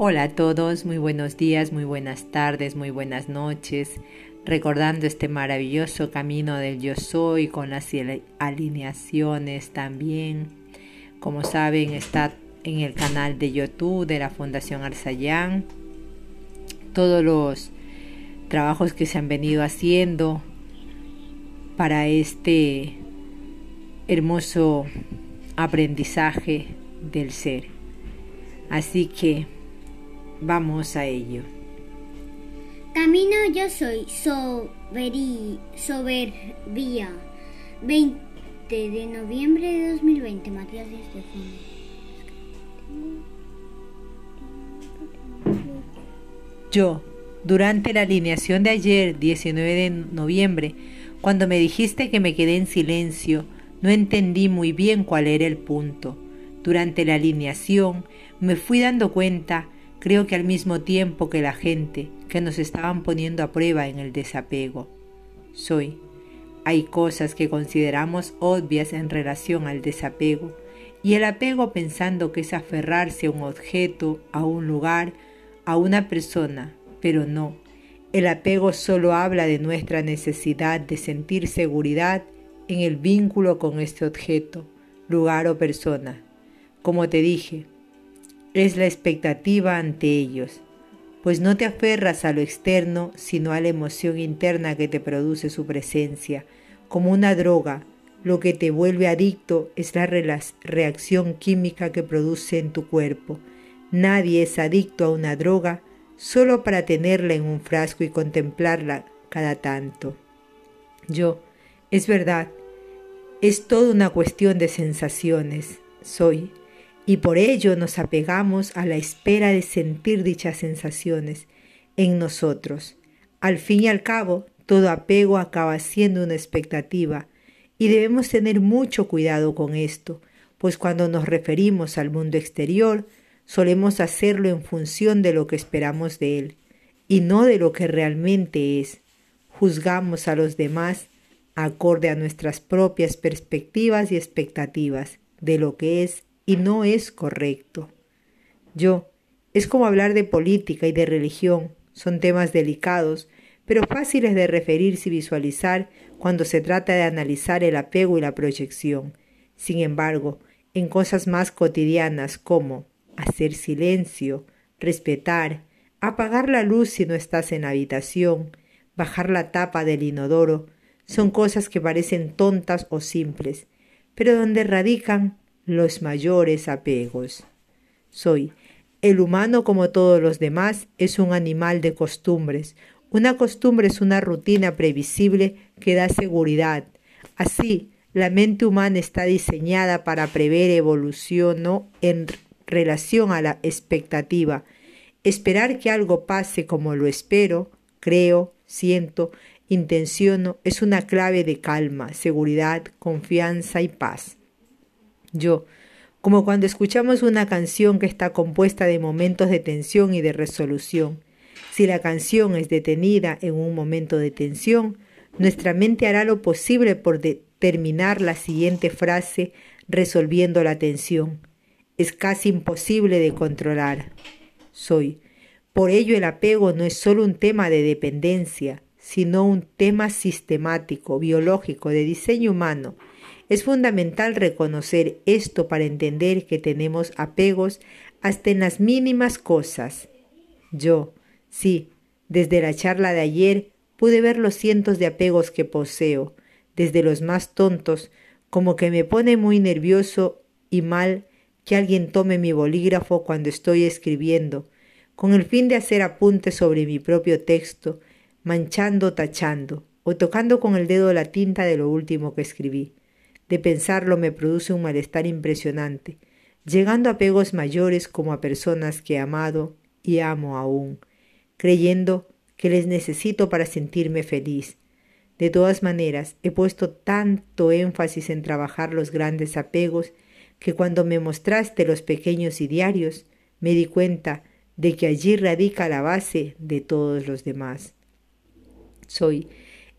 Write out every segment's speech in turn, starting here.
Hola a todos, muy buenos días, muy buenas tardes, muy buenas noches. Recordando este maravilloso camino del yo soy con las alineaciones también. Como saben, está en el canal de YouTube de la Fundación Arsayán. Todos los trabajos que se han venido haciendo para este hermoso aprendizaje del ser. Así que vamos a ello. Camino yo soy soberí, soberbía. 20 de noviembre de 2020, Matías de Yo, durante la alineación de ayer, 19 de noviembre, cuando me dijiste que me quedé en silencio, no entendí muy bien cuál era el punto. Durante la alineación me fui dando cuenta, creo que al mismo tiempo que la gente, que nos estaban poniendo a prueba en el desapego. Soy. Hay cosas que consideramos obvias en relación al desapego, y el apego pensando que es aferrarse a un objeto, a un lugar, a una persona, pero no. El apego solo habla de nuestra necesidad de sentir seguridad en el vínculo con este objeto, lugar o persona. Como te dije, es la expectativa ante ellos, pues no te aferras a lo externo, sino a la emoción interna que te produce su presencia. Como una droga, lo que te vuelve adicto es la reacción química que produce en tu cuerpo. Nadie es adicto a una droga solo para tenerla en un frasco y contemplarla cada tanto. Yo, es verdad, es toda una cuestión de sensaciones, soy, y por ello nos apegamos a la espera de sentir dichas sensaciones en nosotros. Al fin y al cabo, todo apego acaba siendo una expectativa, y debemos tener mucho cuidado con esto, pues cuando nos referimos al mundo exterior, solemos hacerlo en función de lo que esperamos de él, y no de lo que realmente es. Juzgamos a los demás acorde a nuestras propias perspectivas y expectativas de lo que es y no es correcto. Yo, es como hablar de política y de religión, son temas delicados, pero fáciles de referirse y visualizar cuando se trata de analizar el apego y la proyección. Sin embargo, en cosas más cotidianas como hacer silencio, respetar, apagar la luz si no estás en la habitación, bajar la tapa del inodoro, son cosas que parecen tontas o simples, pero donde radican los mayores apegos. Soy. El humano, como todos los demás, es un animal de costumbres. Una costumbre es una rutina previsible que da seguridad. Así, la mente humana está diseñada para prever evolución en relación a la expectativa. Esperar que algo pase como lo espero, creo, siento, intenciono es una clave de calma, seguridad, confianza y paz. Yo, como cuando escuchamos una canción que está compuesta de momentos de tensión y de resolución. Si la canción es detenida en un momento de tensión, nuestra mente hará lo posible por determinar la siguiente frase resolviendo la tensión. Es casi imposible de controlar. Soy. Por ello el apego no es solo un tema de dependencia, sino un tema sistemático, biológico, de diseño humano. Es fundamental reconocer esto para entender que tenemos apegos hasta en las mínimas cosas. Yo, sí, desde la charla de ayer pude ver los cientos de apegos que poseo, desde los más tontos, como que me pone muy nervioso y mal que alguien tome mi bolígrafo cuando estoy escribiendo, con el fin de hacer apuntes sobre mi propio texto, manchando, tachando, o tocando con el dedo la tinta de lo último que escribí. De pensarlo me produce un malestar impresionante, llegando a apegos mayores como a personas que he amado y amo aún, creyendo que les necesito para sentirme feliz. De todas maneras, he puesto tanto énfasis en trabajar los grandes apegos que cuando me mostraste los pequeños y diarios, me di cuenta de que allí radica la base de todos los demás soy.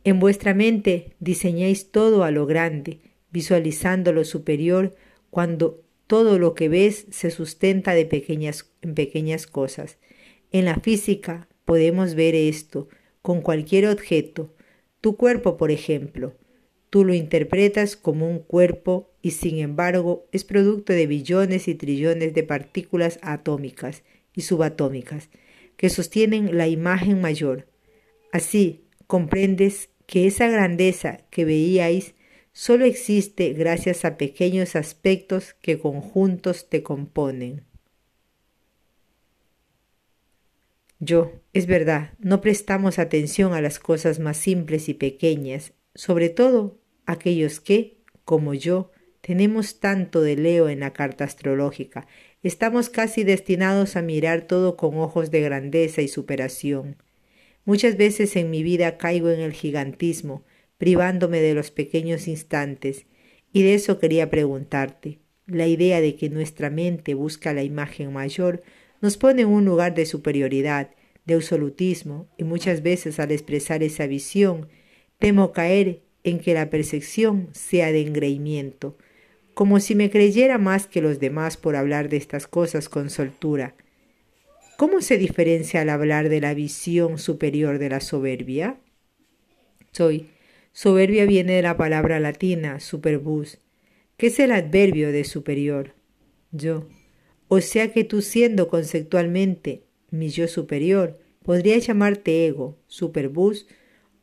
En vuestra mente diseñáis todo a lo grande, visualizando lo superior, cuando todo lo que ves se sustenta de pequeñas en pequeñas cosas. En la física podemos ver esto con cualquier objeto. Tu cuerpo, por ejemplo. Tú lo interpretas como un cuerpo y sin embargo es producto de billones y trillones de partículas atómicas y subatómicas que sostienen la imagen mayor. Así comprendes que esa grandeza que veíais solo existe gracias a pequeños aspectos que conjuntos te componen. Yo, es verdad, no prestamos atención a las cosas más simples y pequeñas, sobre todo aquellos que, como yo, tenemos tanto de Leo en la carta astrológica, estamos casi destinados a mirar todo con ojos de grandeza y superación. Muchas veces en mi vida caigo en el gigantismo, privándome de los pequeños instantes, y de eso quería preguntarte. La idea de que nuestra mente busca la imagen mayor nos pone en un lugar de superioridad, de absolutismo, y muchas veces al expresar esa visión temo caer en que la percepción sea de engreimiento, como si me creyera más que los demás por hablar de estas cosas con soltura, ¿Cómo se diferencia al hablar de la visión superior de la soberbia? Soy. Soberbia viene de la palabra latina superbus, que es el adverbio de superior. Yo. O sea que tú siendo conceptualmente mi yo superior, podría llamarte ego, superbus,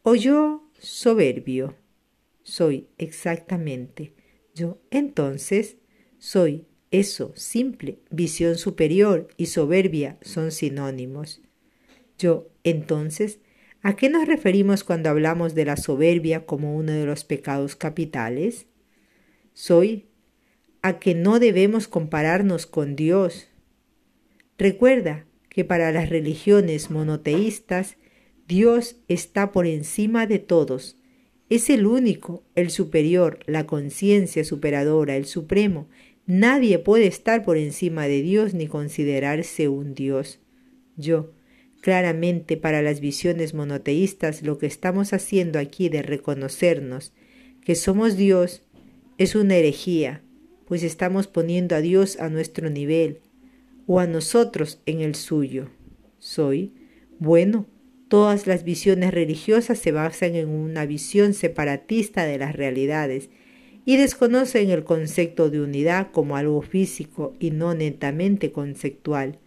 o yo soberbio. Soy exactamente. Yo entonces soy eso, simple, visión superior y soberbia son sinónimos. Yo, entonces, ¿a qué nos referimos cuando hablamos de la soberbia como uno de los pecados capitales? Soy a que no debemos compararnos con Dios. Recuerda que para las religiones monoteístas, Dios está por encima de todos. Es el único, el superior, la conciencia superadora, el supremo, Nadie puede estar por encima de Dios ni considerarse un Dios. Yo, claramente para las visiones monoteístas, lo que estamos haciendo aquí de reconocernos que somos Dios es una herejía, pues estamos poniendo a Dios a nuestro nivel o a nosotros en el suyo. Soy, bueno, todas las visiones religiosas se basan en una visión separatista de las realidades y desconocen el concepto de unidad como algo físico y no netamente conceptual.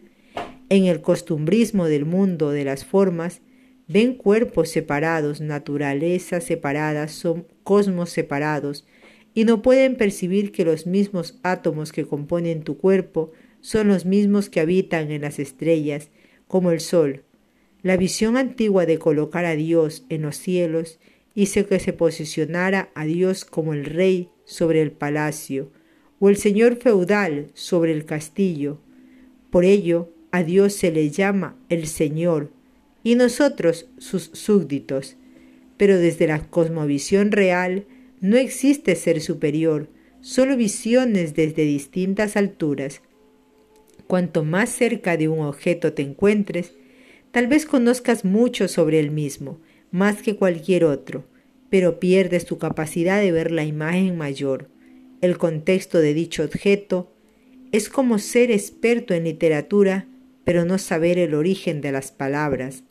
En el costumbrismo del mundo de las formas, ven cuerpos separados, naturalezas separadas, son cosmos separados, y no pueden percibir que los mismos átomos que componen tu cuerpo son los mismos que habitan en las estrellas, como el Sol. La visión antigua de colocar a Dios en los cielos hizo que se posicionara a Dios como el rey sobre el palacio o el señor feudal sobre el castillo. Por ello, a Dios se le llama el Señor y nosotros sus súbditos. Pero desde la cosmovisión real no existe ser superior, solo visiones desde distintas alturas. Cuanto más cerca de un objeto te encuentres, tal vez conozcas mucho sobre el mismo, más que cualquier otro, pero pierdes tu capacidad de ver la imagen mayor, el contexto de dicho objeto. Es como ser experto en literatura, pero no saber el origen de las palabras,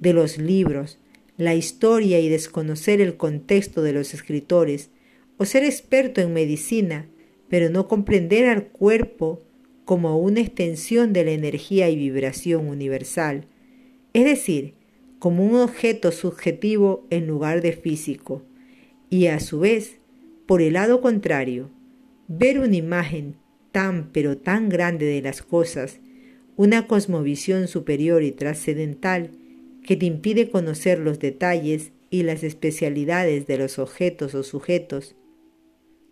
de los libros, la historia y desconocer el contexto de los escritores, o ser experto en medicina, pero no comprender al cuerpo como una extensión de la energía y vibración universal, es decir, como un objeto subjetivo en lugar de físico, y a su vez, por el lado contrario, ver una imagen tan pero tan grande de las cosas, una cosmovisión superior y trascendental que te impide conocer los detalles y las especialidades de los objetos o sujetos.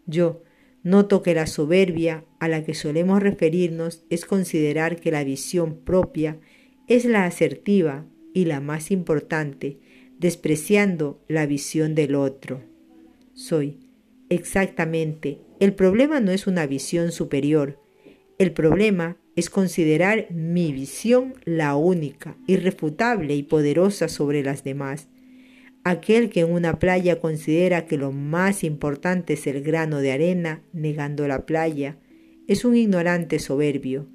Yo noto que la soberbia a la que solemos referirnos es considerar que la visión propia es la asertiva y la más importante, despreciando la visión del otro. Soy, exactamente, el problema no es una visión superior, el problema es considerar mi visión la única, irrefutable y poderosa sobre las demás. Aquel que en una playa considera que lo más importante es el grano de arena, negando la playa, es un ignorante soberbio.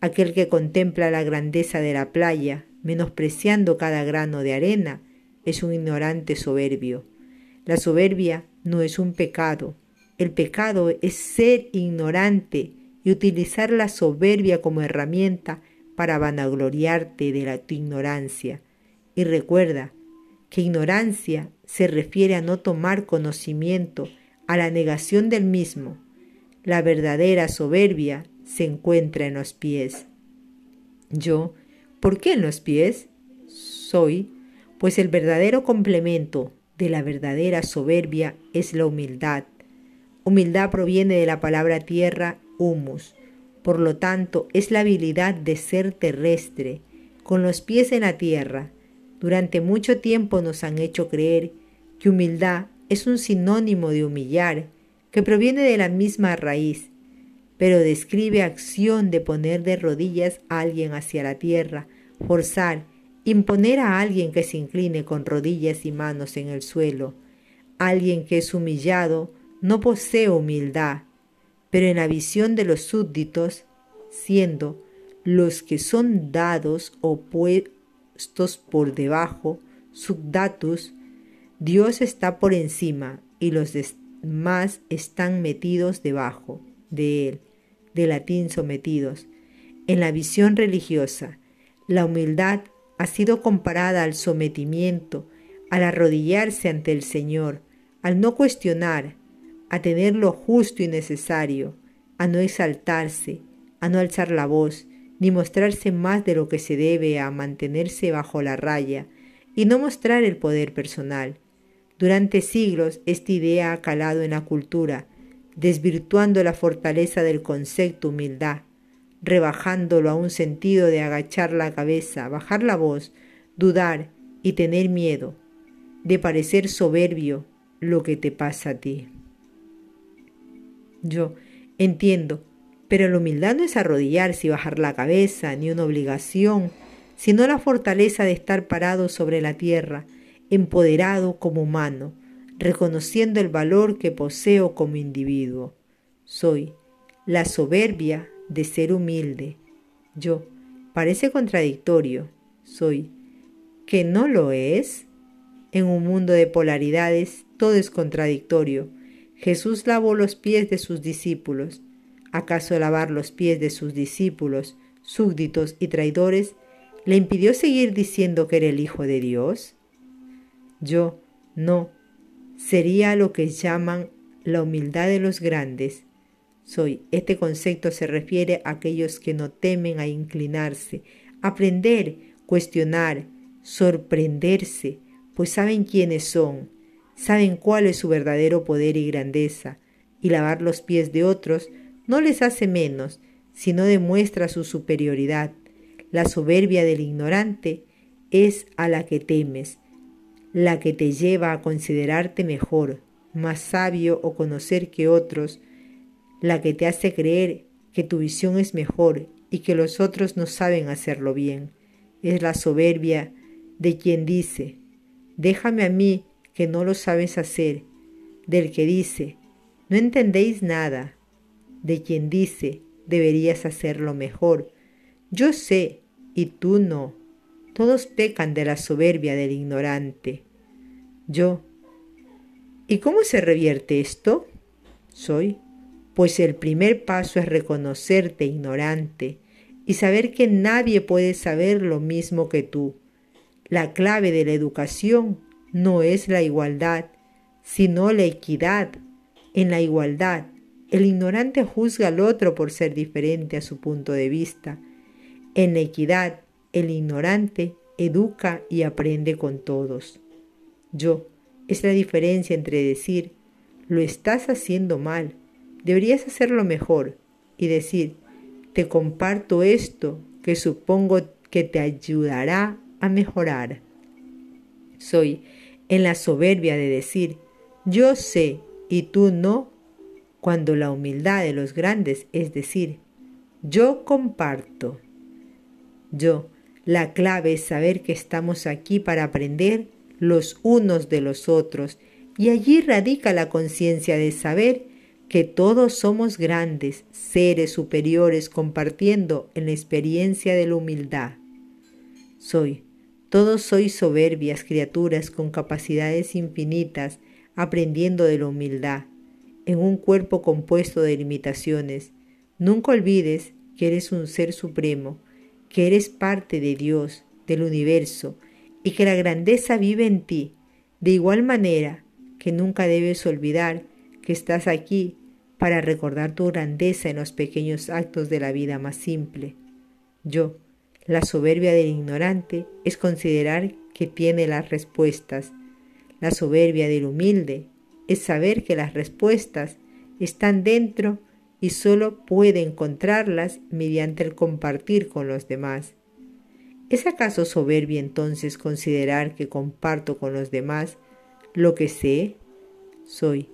Aquel que contempla la grandeza de la playa, menospreciando cada grano de arena, es un ignorante soberbio. La soberbia no es un pecado. El pecado es ser ignorante y utilizar la soberbia como herramienta para vanagloriarte de la, tu ignorancia. Y recuerda que ignorancia se refiere a no tomar conocimiento, a la negación del mismo. La verdadera soberbia se encuentra en los pies. Yo, ¿por qué en los pies? Soy, pues el verdadero complemento de la verdadera soberbia es la humildad. Humildad proviene de la palabra tierra, humus. Por lo tanto, es la habilidad de ser terrestre, con los pies en la tierra. Durante mucho tiempo nos han hecho creer que humildad es un sinónimo de humillar, que proviene de la misma raíz, pero describe acción de poner de rodillas a alguien hacia la tierra, forzar, imponer a alguien que se incline con rodillas y manos en el suelo. Alguien que es humillado no posee humildad, pero en la visión de los súbditos, siendo los que son dados o puestos por debajo, subdatus, Dios está por encima y los demás están metidos debajo de él, de latín sometidos. En la visión religiosa, la humildad ha sido comparada al sometimiento, al arrodillarse ante el Señor, al no cuestionar, a tener lo justo y necesario, a no exaltarse, a no alzar la voz, ni mostrarse más de lo que se debe a mantenerse bajo la raya y no mostrar el poder personal. Durante siglos esta idea ha calado en la cultura, desvirtuando la fortaleza del concepto humildad, rebajándolo a un sentido de agachar la cabeza, bajar la voz, dudar y tener miedo, de parecer soberbio lo que te pasa a ti. Yo entiendo, pero la humildad no es arrodillarse y bajar la cabeza, ni una obligación, sino la fortaleza de estar parado sobre la tierra, empoderado como humano, reconociendo el valor que poseo como individuo. Soy la soberbia de ser humilde. Yo, parece contradictorio, soy, que no lo es. En un mundo de polaridades todo es contradictorio. Jesús lavó los pies de sus discípulos. ¿Acaso lavar los pies de sus discípulos, súbditos y traidores, le impidió seguir diciendo que era el Hijo de Dios? Yo, no. Sería lo que llaman la humildad de los grandes. Soy. Este concepto se refiere a aquellos que no temen a inclinarse, aprender, cuestionar, sorprenderse, pues saben quiénes son, saben cuál es su verdadero poder y grandeza, y lavar los pies de otros no les hace menos, sino demuestra su superioridad. La soberbia del ignorante es a la que temes, la que te lleva a considerarte mejor, más sabio o conocer que otros, la que te hace creer que tu visión es mejor y que los otros no saben hacerlo bien. Es la soberbia de quien dice, déjame a mí que no lo sabes hacer, del que dice, no entendéis nada, de quien dice, deberías hacerlo mejor. Yo sé y tú no. Todos pecan de la soberbia del ignorante. Yo. ¿Y cómo se revierte esto? Soy. Pues el primer paso es reconocerte ignorante y saber que nadie puede saber lo mismo que tú. La clave de la educación no es la igualdad, sino la equidad. En la igualdad, el ignorante juzga al otro por ser diferente a su punto de vista. En la equidad, el ignorante educa y aprende con todos. Yo es la diferencia entre decir, lo estás haciendo mal, deberías hacerlo mejor, y decir, te comparto esto que supongo que te ayudará a mejorar. Soy en la soberbia de decir, yo sé y tú no, cuando la humildad de los grandes es decir, yo comparto. Yo, la clave es saber que estamos aquí para aprender los unos de los otros, y allí radica la conciencia de saber que todos somos grandes, seres superiores compartiendo en la experiencia de la humildad. Soy, todos sois soberbias criaturas con capacidades infinitas, aprendiendo de la humildad, en un cuerpo compuesto de limitaciones. Nunca olvides que eres un ser supremo, que eres parte de Dios, del universo, y que la grandeza vive en ti, de igual manera que nunca debes olvidar que estás aquí para recordar tu grandeza en los pequeños actos de la vida más simple. Yo, la soberbia del ignorante, es considerar que tiene las respuestas. La soberbia del humilde es saber que las respuestas están dentro y solo puede encontrarlas mediante el compartir con los demás. ¿Es acaso soberbia entonces considerar que comparto con los demás lo que sé? Soy.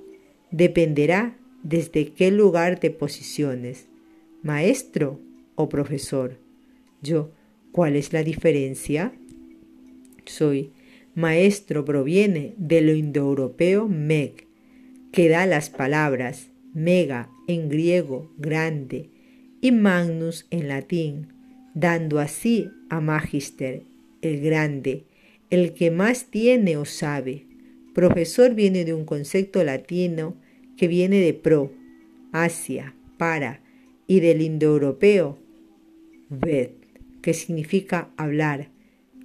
Dependerá desde qué lugar te posiciones, maestro o profesor. Yo, ¿cuál es la diferencia? Soy maestro proviene de lo indoeuropeo meg, que da las palabras mega en griego grande y magnus en latín, dando así a magister el grande, el que más tiene o sabe. Profesor viene de un concepto latino que viene de pro, hacia, para, y del indoeuropeo, ved, que significa hablar,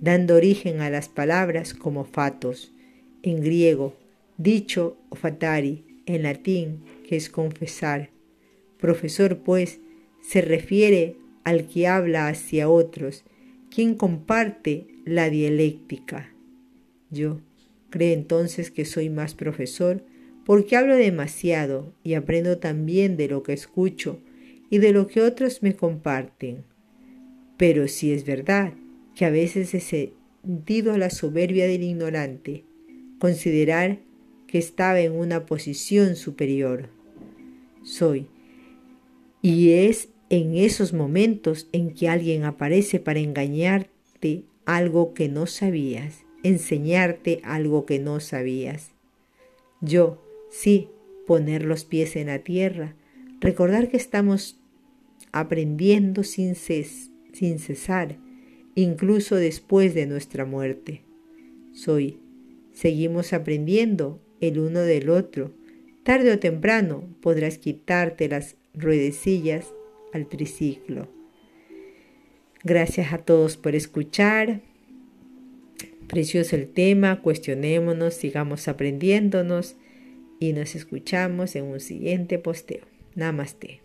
dando origen a las palabras como fatos, en griego, dicho o fatari, en latín, que es confesar. Profesor, pues, se refiere al que habla hacia otros, quien comparte la dialéctica. Yo creo entonces que soy más profesor porque hablo demasiado y aprendo también de lo que escucho y de lo que otros me comparten. Pero si es verdad que a veces he sentido la soberbia del ignorante, considerar que estaba en una posición superior. Soy. Y es en esos momentos en que alguien aparece para engañarte algo que no sabías, enseñarte algo que no sabías. Yo, Sí, poner los pies en la tierra, recordar que estamos aprendiendo sin, sin cesar, incluso después de nuestra muerte. Soy, seguimos aprendiendo el uno del otro. Tarde o temprano podrás quitarte las ruedecillas al triciclo. Gracias a todos por escuchar. Precioso el tema, cuestionémonos, sigamos aprendiéndonos y nos escuchamos en un siguiente posteo. Namaste.